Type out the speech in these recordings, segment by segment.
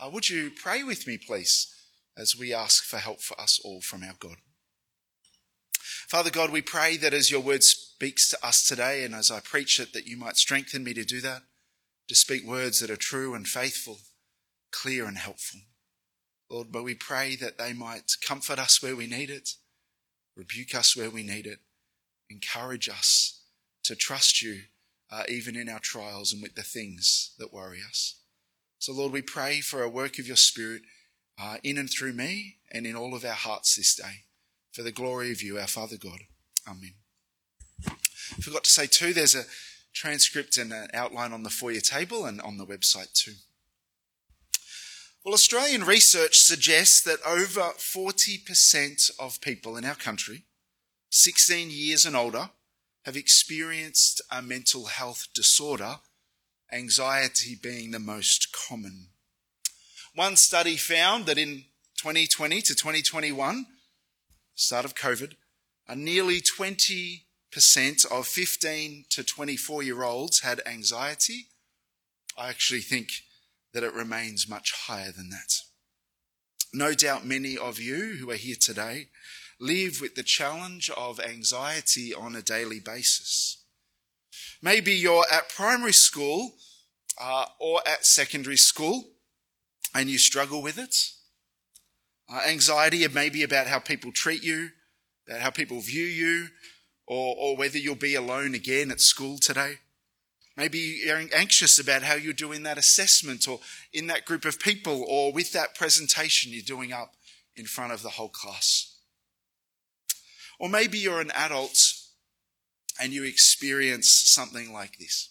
uh, would you pray with me, please, as we ask for help for us all from our God? Father God, we pray that as your word speaks to us today and as I preach it, that you might strengthen me to do that, to speak words that are true and faithful, clear and helpful. Lord, but we pray that they might comfort us where we need it, rebuke us where we need it, encourage us to trust you uh, even in our trials and with the things that worry us. So, Lord, we pray for a work of your Spirit uh, in and through me and in all of our hearts this day for the glory of you, our Father God. Amen. I forgot to say, too, there's a transcript and an outline on the foyer table and on the website, too. Well, Australian research suggests that over 40% of people in our country, 16 years and older, have experienced a mental health disorder, anxiety being the most common. One study found that in 2020 to 2021, start of COVID, a nearly 20% of 15 to 24 year olds had anxiety. I actually think that it remains much higher than that. No doubt many of you who are here today live with the challenge of anxiety on a daily basis. Maybe you're at primary school uh, or at secondary school and you struggle with it. Uh, anxiety maybe about how people treat you, about how people view you, or, or whether you'll be alone again at school today. Maybe you're anxious about how you are doing that assessment or in that group of people or with that presentation you're doing up in front of the whole class. Or maybe you're an adult and you experience something like this.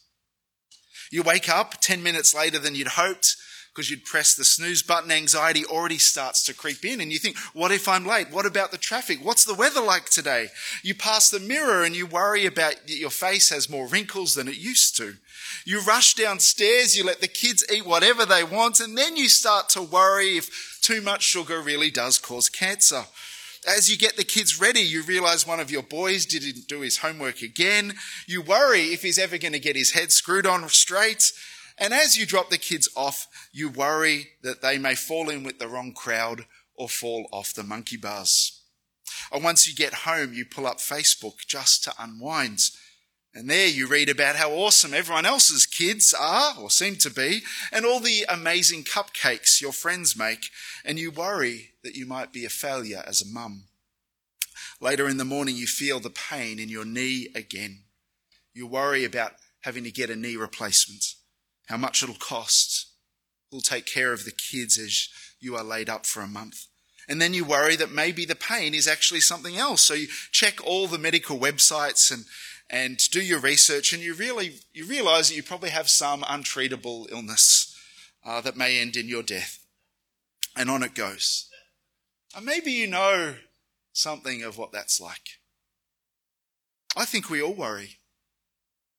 You wake up 10 minutes later than you'd hoped because you'd press the snooze button. Anxiety already starts to creep in and you think, what if I'm late? What about the traffic? What's the weather like today? You pass the mirror and you worry about your face has more wrinkles than it used to. You rush downstairs, you let the kids eat whatever they want, and then you start to worry if too much sugar really does cause cancer. As you get the kids ready, you realize one of your boys didn't do his homework again. You worry if he's ever going to get his head screwed on straight. And as you drop the kids off, you worry that they may fall in with the wrong crowd or fall off the monkey bars. Or once you get home, you pull up Facebook just to unwind. And there you read about how awesome everyone else's kids are, or seem to be, and all the amazing cupcakes your friends make, and you worry that you might be a failure as a mum. Later in the morning, you feel the pain in your knee again. You worry about having to get a knee replacement how much it'll cost. We'll take care of the kids as you are laid up for a month. And then you worry that maybe the pain is actually something else. So you check all the medical websites and, and do your research and you really, you realize that you probably have some untreatable illness uh, that may end in your death. And on it goes. And maybe you know something of what that's like. I think we all worry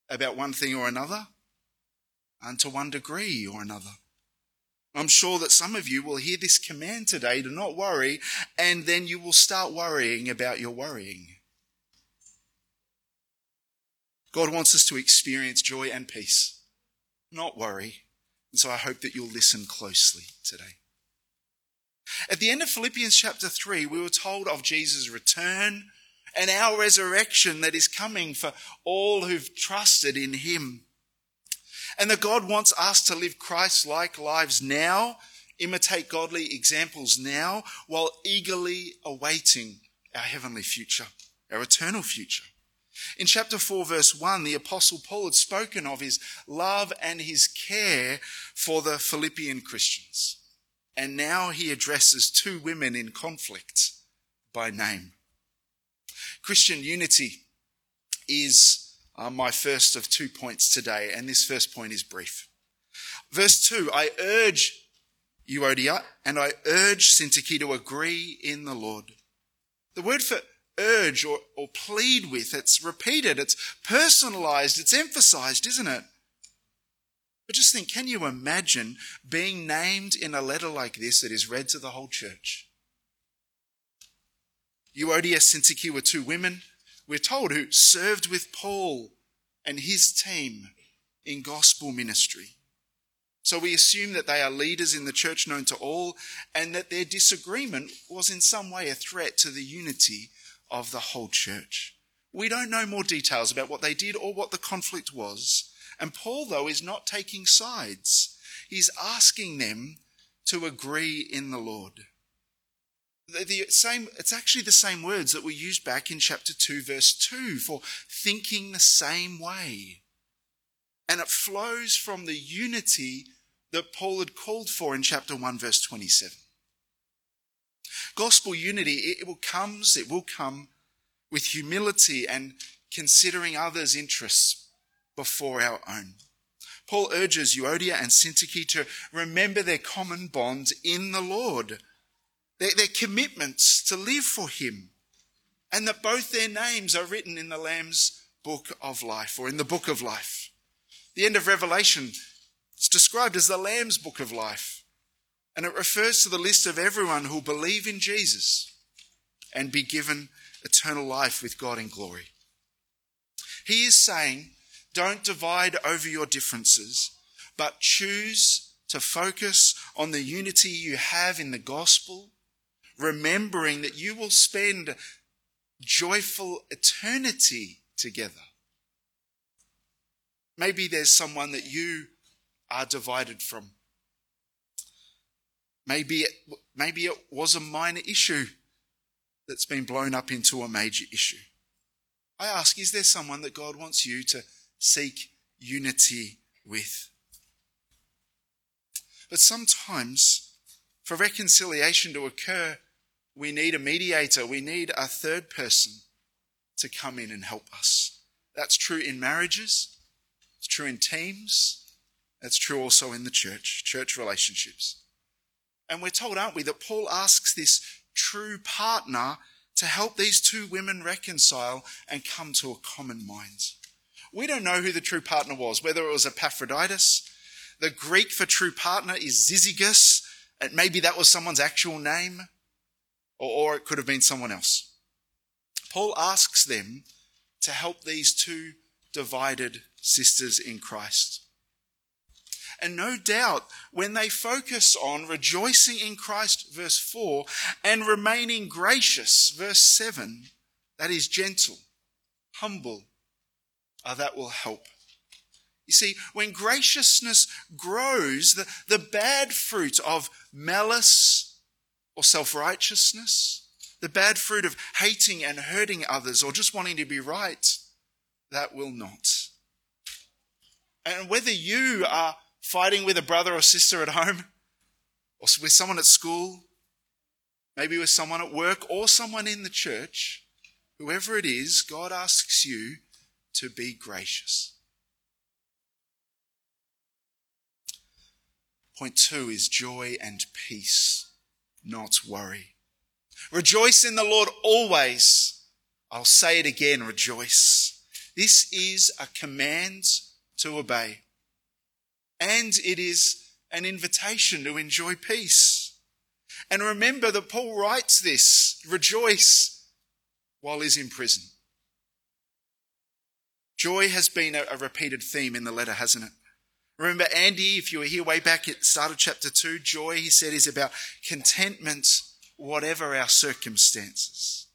about one thing or another and to one degree or another. I'm sure that some of you will hear this command today to not worry, and then you will start worrying about your worrying. God wants us to experience joy and peace, not worry. And so I hope that you'll listen closely today. At the end of Philippians chapter 3, we were told of Jesus' return and our resurrection that is coming for all who've trusted in him and that God wants us to live Christ like lives now, imitate godly examples now, while eagerly awaiting our heavenly future, our eternal future. In chapter 4, verse 1, the Apostle Paul had spoken of his love and his care for the Philippian Christians. And now he addresses two women in conflict by name. Christian unity is uh, my first of two points today, and this first point is brief. Verse 2 I urge Euodia and I urge Syntyche to agree in the Lord. The word for urge or, or plead with, it's repeated, it's personalized, it's emphasized, isn't it? But just think, can you imagine being named in a letter like this that is read to the whole church? Euodia, Syntyche were two women we're told, who served with Paul and his team in gospel ministry. So we assume that they are leaders in the church known to all and that their disagreement was in some way a threat to the unity of the whole church. We don't know more details about what they did or what the conflict was. And Paul, though, is not taking sides. He's asking them to agree in the Lord. The, the same, it's actually the same words that were used back in chapter 2, verse 2 for thinking the same way. And it flows from the unity that Paul had called for in chapter 1, verse 27. Gospel unity, it will comes, it will come with humility and considering others' interests before our own. Paul urges Euodia and Syntyche to remember their common bond in the Lord, their, their commitments to live for Him, and that both their names are written in the Lamb's book of life or in the book of life. The end of Revelation it's described as the Lamb's book of life, and it refers to the list of everyone who will believe in Jesus and be given eternal life with God in glory. He is saying, don't divide over your differences, but choose to focus on the unity you have in the gospel, remembering that you will spend joyful eternity together. Maybe there's someone that you are divided from. Maybe it, maybe it was a minor issue that's been blown up into a major issue. I ask, is there someone that God wants you to seek unity with? But sometimes, for reconciliation to occur, we need a mediator, we need a third person to come in and help us. That's true in marriages, it's true in teams, that's true also in the church, church relationships. And we're told, aren't we, that Paul asks this true partner to help these two women reconcile and come to a common mind. We don't know who the true partner was, whether it was Epaphroditus. The Greek for true partner is Syzygus, and maybe that was someone's actual name, or, or it could have been someone else. Paul asks them to help these two divided sisters in Christ. And no doubt, when they focus on rejoicing in Christ, verse 4, and remaining gracious, verse 7, that is gentle, humble, uh, that will help. You see, when graciousness grows, the, the bad fruit of malice or self righteousness, the bad fruit of hating and hurting others or just wanting to be right, that will not. And whether you are fighting with a brother or sister at home, or with someone at school, maybe with someone at work, or someone in the church, whoever it is, God asks you to be gracious. Point two is joy and peace, not worry. Rejoice in the Lord always. I'll say it again, rejoice. This is a command to obey and it is an invitation to enjoy peace. And remember that Paul writes this rejoice while he's in prison. Joy has been a, repeated theme in the letter, hasn't it? Remember, Andy, if you were here way back at the start of chapter 2, joy, he said, is about contentment, whatever our circumstances.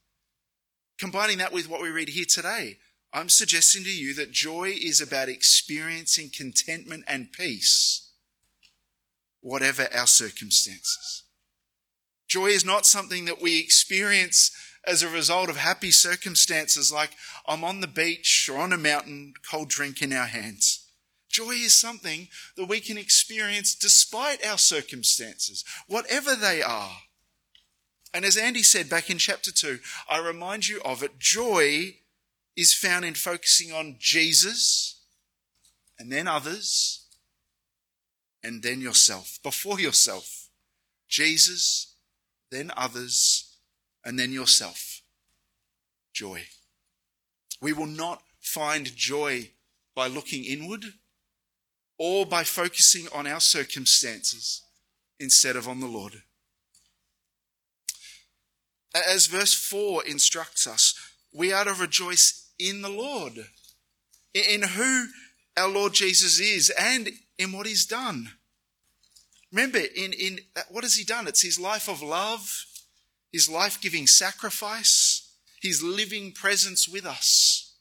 Combining that with what we read here today, I'm suggesting to you that joy is about experiencing contentment and peace, whatever our circumstances. Joy is not something that we experience as a result of happy circumstances like I'm on the beach or on a mountain, cold drink in our hands. Joy is something that we can experience despite our circumstances, whatever they are. And as Andy said back in chapter 2, I remind you of it. Joy is found in focusing on Jesus and then others and then yourself. Before yourself, Jesus, then others, and then yourself. Joy. We will not find joy by looking inward or by focusing on our circumstances instead of on the Lord. As verse 4 instructs us, we are to rejoice in the Lord, in who our Lord Jesus is, and in what he's done. Remember, in, in what has he done? It's his life of love, his life giving sacrifice, his living presence with us.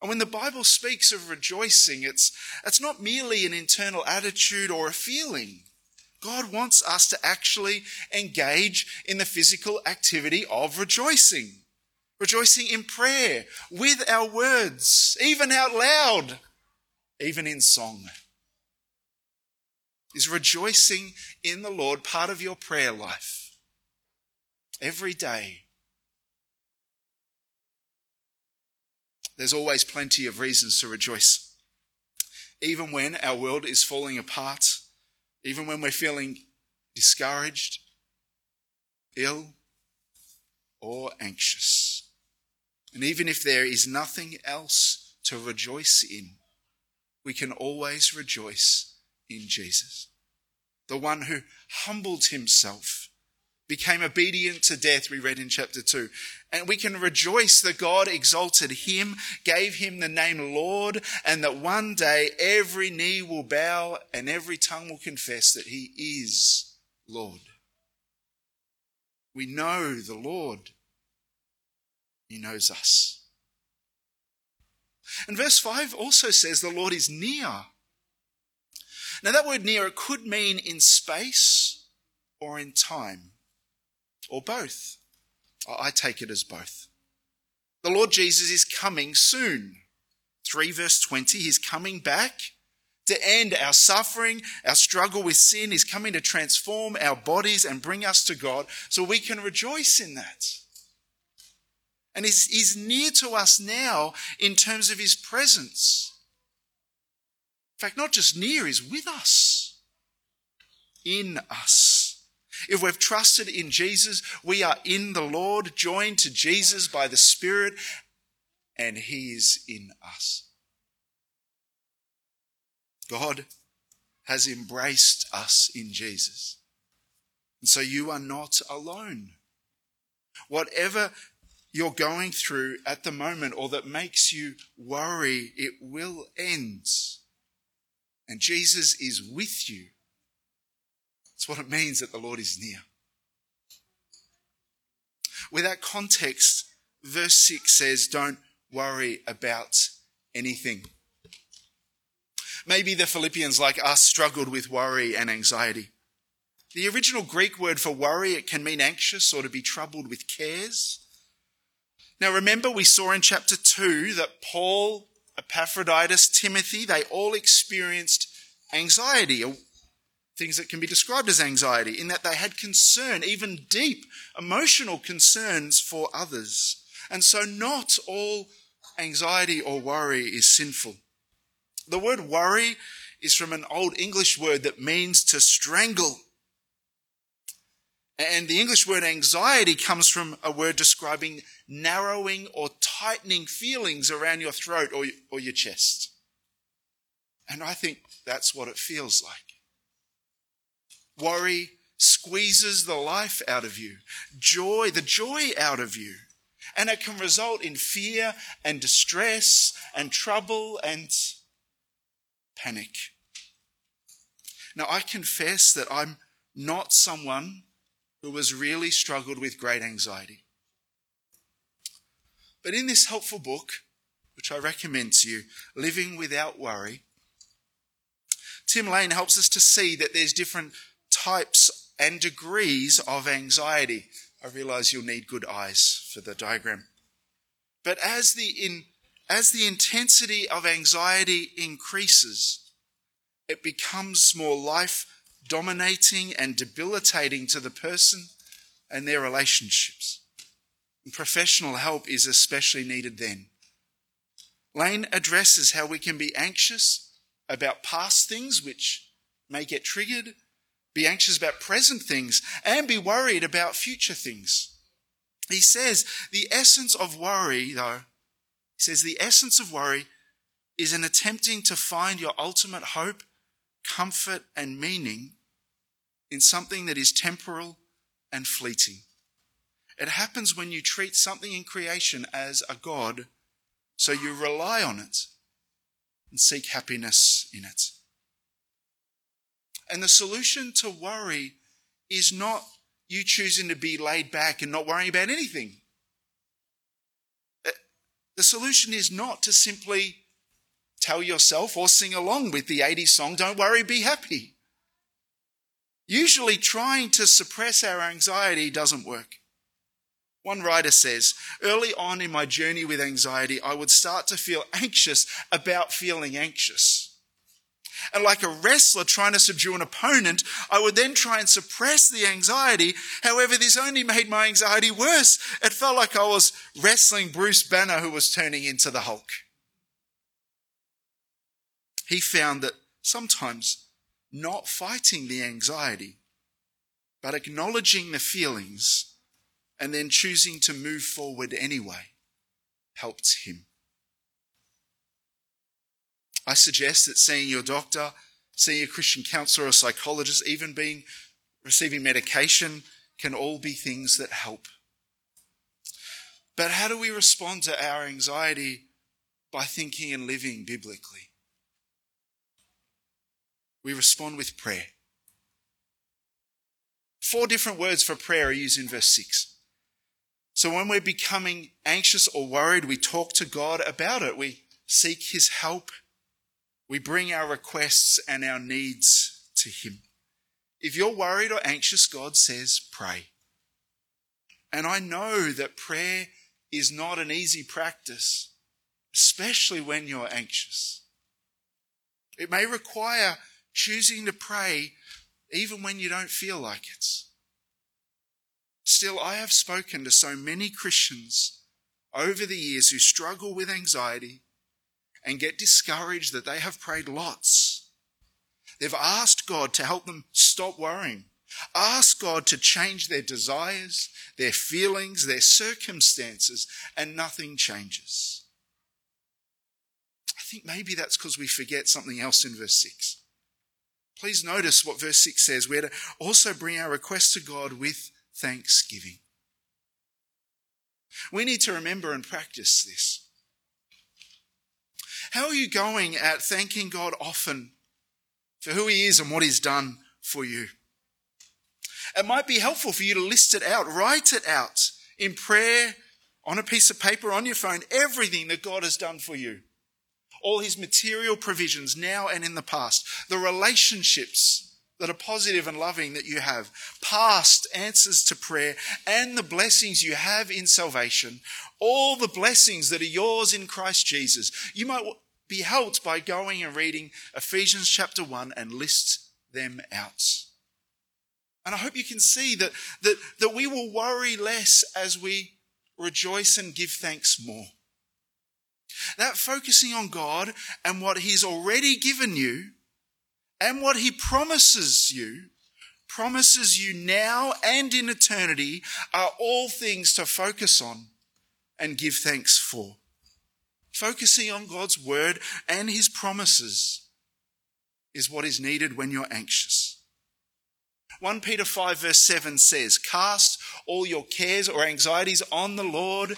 And when the Bible speaks of rejoicing, it's, it's not merely an internal attitude or a feeling. God wants us to actually engage in the physical activity of rejoicing. Rejoicing in prayer, with our words, even out loud, even in song. Is rejoicing in the Lord part of your prayer life? Every day. There's always plenty of reasons to rejoice. Even when our world is falling apart, even when we're feeling discouraged, ill, or anxious. And even if there is nothing else to rejoice in, we can always rejoice in Jesus, the one who humbled himself became obedient to death, we read in chapter 2. And we can rejoice that God exalted him, gave him the name Lord, and that one day every knee will bow and every tongue will confess that he is Lord. We know the Lord. He knows us. And verse 5 also says the Lord is near. Now, that word near, it could mean in space or in time or both? I take it as both. The Lord Jesus is coming soon. 3 verse 20, He's coming back to end our suffering, our struggle with sin. He's coming to transform our bodies and bring us to God so we can rejoice in that. And he's, he's near to us now in terms of His presence. In fact, not just near, He's with us, in us. If we've trusted in Jesus, we are in the Lord, joined to Jesus by the Spirit, and He is in us. God has embraced us in Jesus. And so you are not alone. Whatever you're going through at the moment or that makes you worry, it will end. And Jesus is with you That's what it means that the Lord is near. With that context, verse 6 says, Don't worry about anything. Maybe the Philippians, like us, struggled with worry and anxiety. The original Greek word for worry, it can mean anxious or to be troubled with cares. Now remember, we saw in chapter 2 that Paul, Epaphroditus, Timothy, they all experienced anxiety, things that can be described as anxiety, in that they had concern, even deep emotional concerns for others. And so, not all anxiety or worry is sinful. The word worry is from an old English word that means to strangle. And the English word anxiety comes from a word describing narrowing or tightening feelings around your throat or, or your chest. And I think that's what it feels like. Worry squeezes the life out of you, joy, the joy out of you. And it can result in fear and distress and trouble and panic. Now, I confess that I'm not someone who has really struggled with great anxiety. But in this helpful book, which I recommend to you, Living Without Worry, Tim Lane helps us to see that there's different types and degrees of anxiety. I realize you'll need good eyes for the diagram. But as the, in, as the intensity of anxiety increases, it becomes more life dominating and debilitating to the person and their relationships. And professional help is especially needed then. Lane addresses how we can be anxious about past things which may get triggered be anxious about present things, and be worried about future things. He says the essence of worry, though, he says the essence of worry is in attempting to find your ultimate hope, comfort, and meaning in something that is temporal and fleeting. It happens when you treat something in creation as a God, so you rely on it and seek happiness in it. And the solution to worry is not you choosing to be laid back and not worrying about anything. The solution is not to simply tell yourself or sing along with the 80s song, Don't Worry, Be Happy. Usually, trying to suppress our anxiety doesn't work. One writer says, Early on in my journey with anxiety, I would start to feel anxious about feeling anxious. And like a wrestler trying to subdue an opponent, I would then try and suppress the anxiety. However, this only made my anxiety worse. It felt like I was wrestling Bruce Banner, who was turning into the Hulk. He found that sometimes not fighting the anxiety, but acknowledging the feelings and then choosing to move forward anyway helped him. I suggest that seeing your doctor, seeing a Christian counselor or psychologist, even being receiving medication can all be things that help. But how do we respond to our anxiety by thinking and living biblically? We respond with prayer. Four different words for prayer are used in verse 6. So when we're becoming anxious or worried, we talk to God about it. We seek His help. We bring our requests and our needs to Him. If you're worried or anxious, God says, pray. And I know that prayer is not an easy practice, especially when you're anxious. It may require choosing to pray even when you don't feel like it. Still, I have spoken to so many Christians over the years who struggle with anxiety and get discouraged that they have prayed lots. They've asked God to help them stop worrying. Ask God to change their desires, their feelings, their circumstances, and nothing changes. I think maybe that's because we forget something else in verse 6. Please notice what verse 6 says. We're to also bring our requests to God with thanksgiving. We need to remember and practice this. How are you going at thanking God often for who He is and what He's done for you? It might be helpful for you to list it out, write it out in prayer, on a piece of paper, on your phone, everything that God has done for you. All His material provisions now and in the past, the relationships that are positive and loving that you have, past answers to prayer, and the blessings you have in salvation, all the blessings that are yours in Christ Jesus. You might be helped by going and reading Ephesians chapter 1 and list them out. And I hope you can see that, that, that we will worry less as we rejoice and give thanks more. That focusing on God and what He's already given you and what He promises you, promises you now and in eternity, are all things to focus on and give thanks for. Focusing on God's word and his promises is what is needed when you're anxious. 1 Peter 5 verse 7 says, Cast all your cares or anxieties on the Lord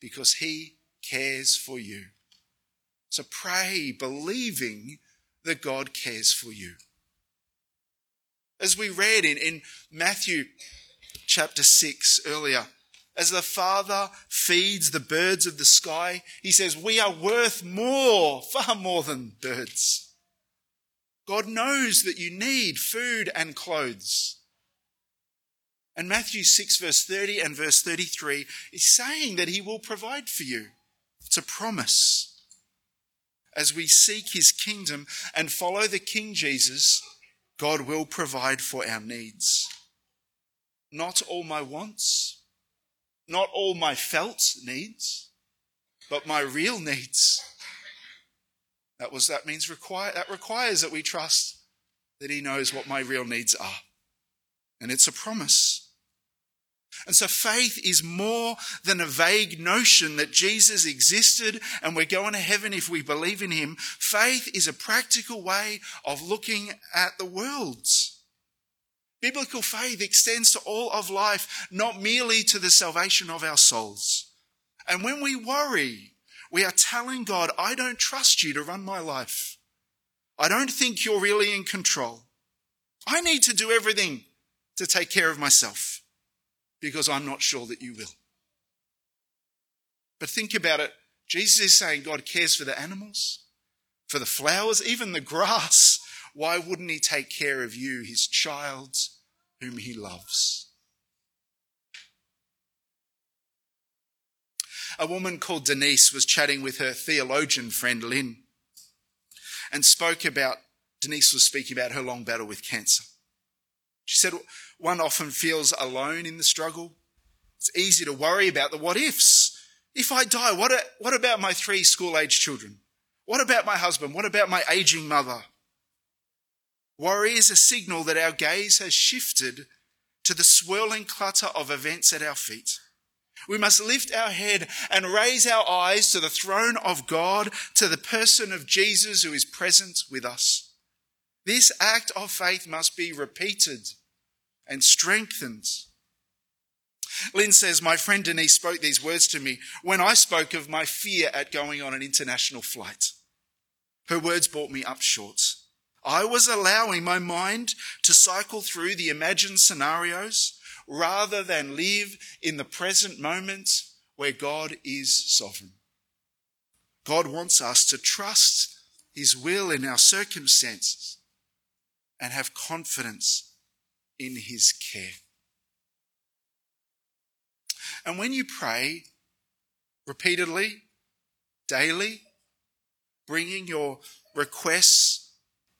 because he cares for you. So pray believing that God cares for you. As we read in, in Matthew chapter 6 earlier, as the Father feeds the birds of the sky, he says, We are worth more, far more than birds. God knows that you need food and clothes. And Matthew 6, verse 30 and verse 33 is saying that he will provide for you. It's a promise. As we seek his kingdom and follow the King Jesus, God will provide for our needs. Not all my wants, not all my felt needs, but my real needs. That was that means require that requires that we trust that he knows what my real needs are. And it's a promise. And so faith is more than a vague notion that Jesus existed and we're going to heaven if we believe in him. Faith is a practical way of looking at the world. Biblical faith extends to all of life, not merely to the salvation of our souls. And when we worry, we are telling God, I don't trust you to run my life. I don't think you're really in control. I need to do everything to take care of myself because I'm not sure that you will. But think about it. Jesus is saying God cares for the animals, for the flowers, even the grass. Why wouldn't he take care of you, his child, whom he loves? A woman called Denise was chatting with her theologian friend Lynn and spoke about, Denise was speaking about her long battle with cancer. She said, one often feels alone in the struggle. It's easy to worry about the what ifs. If I die, what, what about my three school age children? What about my husband? What about my aging mother? Worry is a signal that our gaze has shifted to the swirling clutter of events at our feet. We must lift our head and raise our eyes to the throne of God, to the person of Jesus who is present with us. This act of faith must be repeated and strengthened. Lynn says, My friend Denise spoke these words to me when I spoke of my fear at going on an international flight. Her words brought me up short. I was allowing my mind to cycle through the imagined scenarios rather than live in the present moment where God is sovereign. God wants us to trust His will in our circumstances and have confidence in His care. And when you pray repeatedly, daily, bringing your requests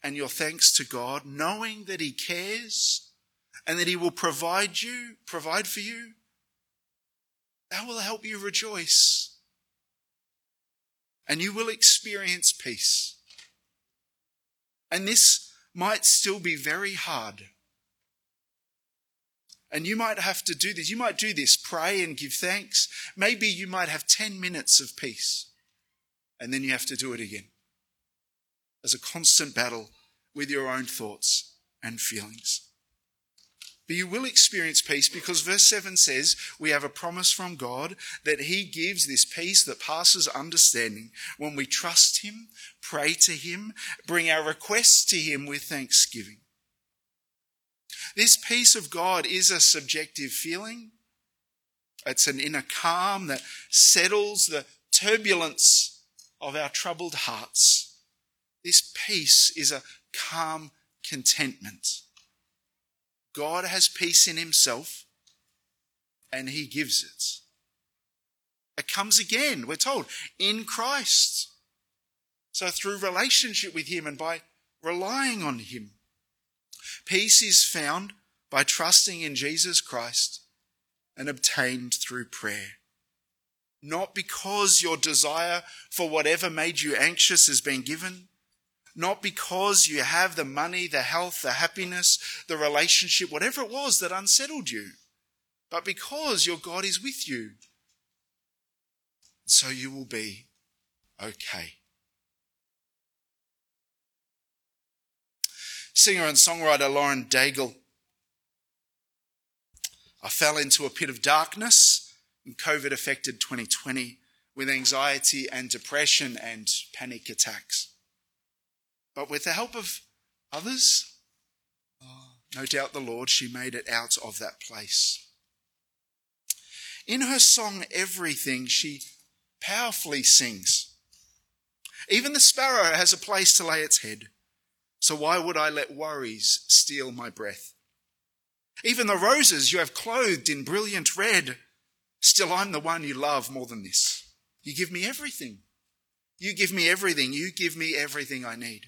and your thanks to God, knowing that He cares and that He will provide you, provide for you, that will help you rejoice. And you will experience peace. And this might still be very hard. And you might have to do this. You might do this, pray and give thanks. Maybe you might have 10 minutes of peace. And then you have to do it again. As a constant battle with your own thoughts and feelings. But you will experience peace because verse 7 says we have a promise from God that He gives this peace that passes understanding when we trust Him, pray to Him, bring our requests to Him with thanksgiving. This peace of God is a subjective feeling. It's an inner calm that settles the turbulence of our troubled hearts. This peace is a calm contentment. God has peace in himself and he gives it. It comes again, we're told, in Christ. So through relationship with him and by relying on him. Peace is found by trusting in Jesus Christ and obtained through prayer. Not because your desire for whatever made you anxious has been given, not because you have the money, the health, the happiness, the relationship, whatever it was that unsettled you, but because your God is with you. So you will be okay. Singer and songwriter Lauren Daigle. I fell into a pit of darkness in COVID affected 2020 with anxiety and depression and panic attacks. But with the help of others, oh, no doubt the Lord, she made it out of that place. In her song, Everything, she powerfully sings. Even the sparrow has a place to lay its head. So why would I let worries steal my breath? Even the roses you have clothed in brilliant red, still I'm the one you love more than this. You give me everything. You give me everything. You give me everything I need.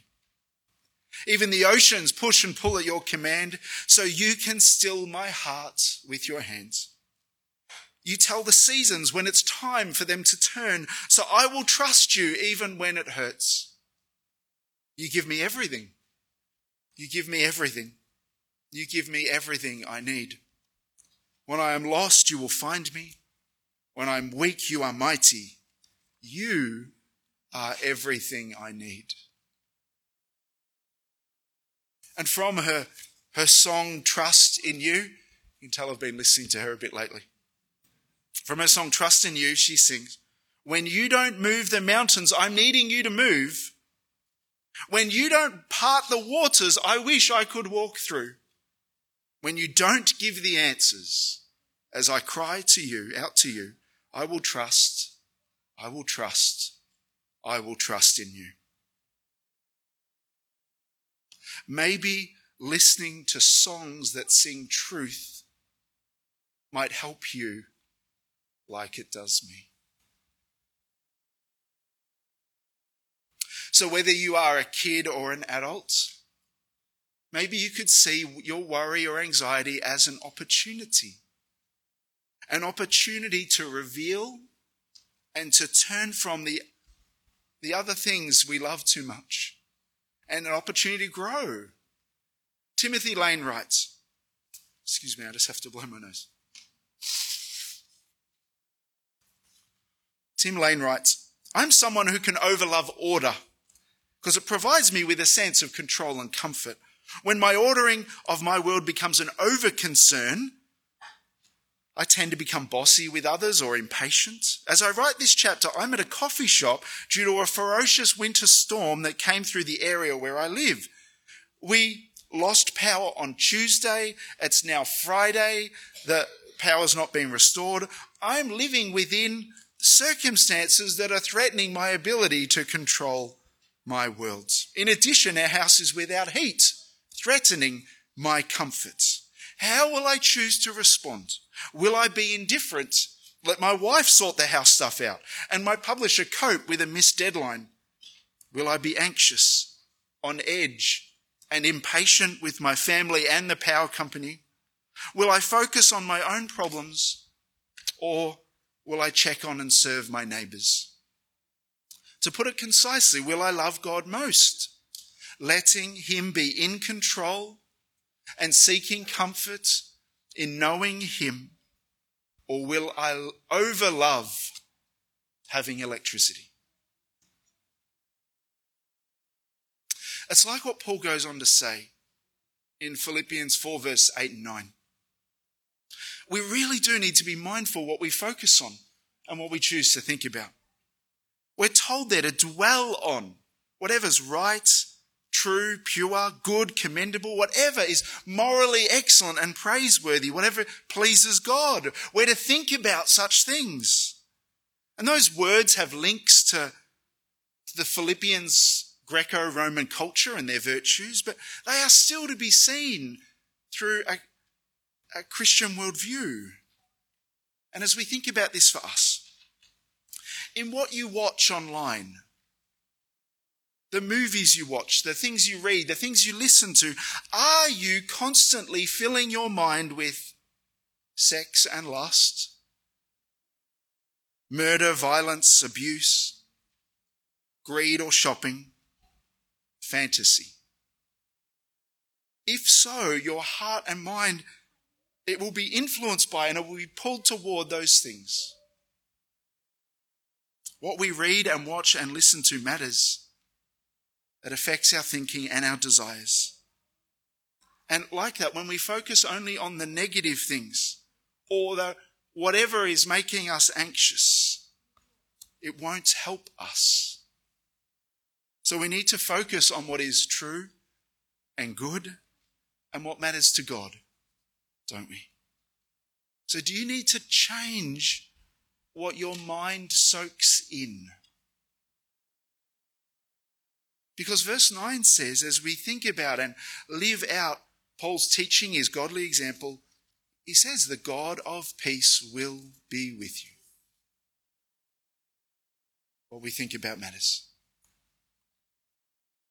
Even the oceans push and pull at your command, so you can still my heart with your hands. You tell the seasons when it's time for them to turn, so I will trust you even when it hurts. You give me everything. You give me everything. You give me everything I need. When I am lost, you will find me. When I'm weak, you are mighty. You are everything I need. And from her, her song, Trust in You, you can tell I've been listening to her a bit lately. From her song, Trust in You, she sings, When you don't move the mountains I'm needing you to move, When you don't part the waters I wish I could walk through. When you don't give the answers as I cry to you, out to you, I will trust, I will trust, I will trust in you. Maybe listening to songs that sing truth might help you like it does me. So, whether you are a kid or an adult, maybe you could see your worry or anxiety as an opportunity. An opportunity to reveal and to turn from the, the other things we love too much, and an opportunity to grow. Timothy Lane writes, Excuse me, I just have to blow my nose. Tim Lane writes, I'm someone who can overlove order because it provides me with a sense of control and comfort. When my ordering of my world becomes an over concern, I tend to become bossy with others or impatient. As I write this chapter, I'm at a coffee shop due to a ferocious winter storm that came through the area where I live. We lost power on Tuesday. It's now Friday. The power's not been restored. I'm living within circumstances that are threatening my ability to control my world. In addition, our house is without heat, threatening my comforts. How will I choose to respond? Will I be indifferent? Let my wife sort the house stuff out and my publisher cope with a missed deadline? Will I be anxious, on edge, and impatient with my family and the power company? Will I focus on my own problems or will I check on and serve my neighbours? To put it concisely, will I love God most? Letting Him be in control and seeking comfort in knowing Him? Or will I overlove having electricity? It's like what Paul goes on to say in Philippians 4, verse 8 and 9. We really do need to be mindful what we focus on and what we choose to think about. We're told there to dwell on whatever's right, true, pure, good, commendable, whatever is morally excellent and praiseworthy, whatever pleases God. We're to think about such things. And those words have links to the Philippians Greco Roman culture and their virtues, but they are still to be seen through a, a Christian worldview. And as we think about this for us, in what you watch online, the movies you watch, the things you read, the things you listen to, are you constantly filling your mind with sex and lust, murder, violence, abuse, greed or shopping, fantasy? If so, your heart and mind, it will be influenced by and it will be pulled toward those things. What we read and watch and listen to matters. It affects our thinking and our desires. And like that, when we focus only on the negative things or the whatever is making us anxious, it won't help us. So we need to focus on what is true and good and what matters to God, don't we? So do you need to change what your mind soaks in. Because verse 9 says, as we think about and live out Paul's teaching, his godly example, he says, The God of peace will be with you. What we think about matters.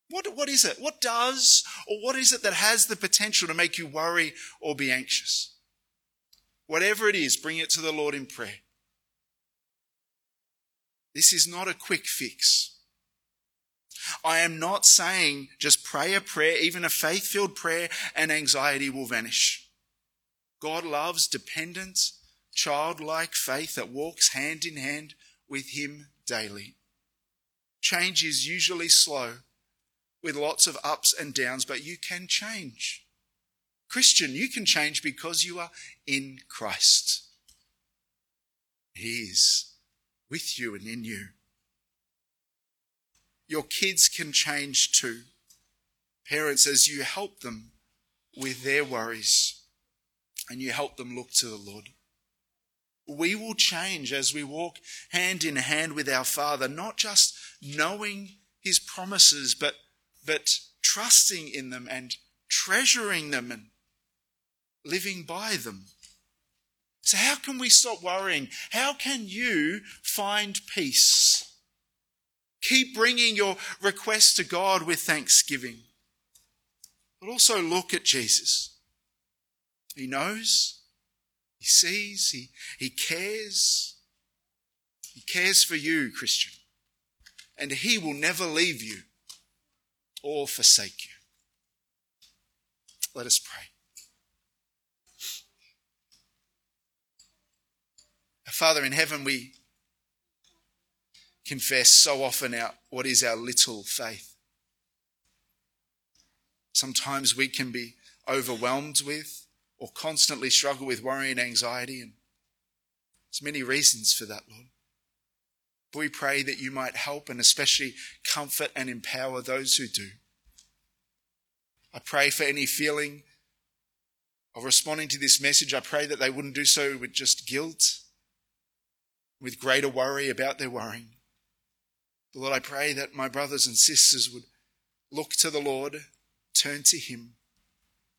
What, what is it? What does, or what is it that has the potential to make you worry or be anxious? Whatever it is, bring it to the Lord in prayer. This is not a quick fix. I am not saying just pray a prayer, even a faith filled prayer, and anxiety will vanish. God loves dependent, childlike faith that walks hand in hand with Him daily. Change is usually slow, with lots of ups and downs, but you can change. Christian, you can change because you are in Christ. He is with you and in you. your kids can change too. Parents, as you help them with their worries and you help them look to the Lord. We will change as we walk hand in hand with our Father, not just knowing His promises, but, but trusting in them and treasuring them and living by them. So, how can we stop worrying? How can you find peace? Keep bringing your requests to God with thanksgiving. But also look at Jesus. He knows, he sees, he, he cares. He cares for you, Christian. And he will never leave you or forsake you. Let us pray. Father in heaven, we confess so often our, what is our little faith. Sometimes we can be overwhelmed with or constantly struggle with worry and anxiety, and there's many reasons for that, Lord. But we pray that you might help and especially comfort and empower those who do. I pray for any feeling of responding to this message. I pray that they wouldn't do so with just guilt with greater worry about their worrying. Lord, I pray that my brothers and sisters would look to the Lord, turn to Him,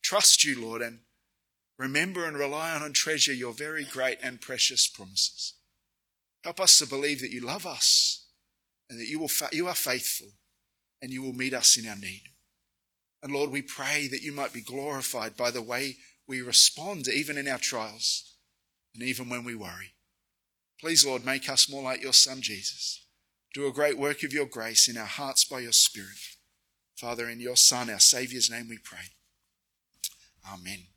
trust you, Lord, and remember and rely on and treasure your very great and precious promises. Help us to believe that you love us and that you, will fa- you are faithful and you will meet us in our need. And Lord, we pray that you might be glorified by the way we respond, even in our trials and even when we worry. Please, Lord, make us more like your Son, Jesus. Do a great work of your grace in our hearts by your Spirit. Father, in your Son, our Saviour's name we pray. Amen.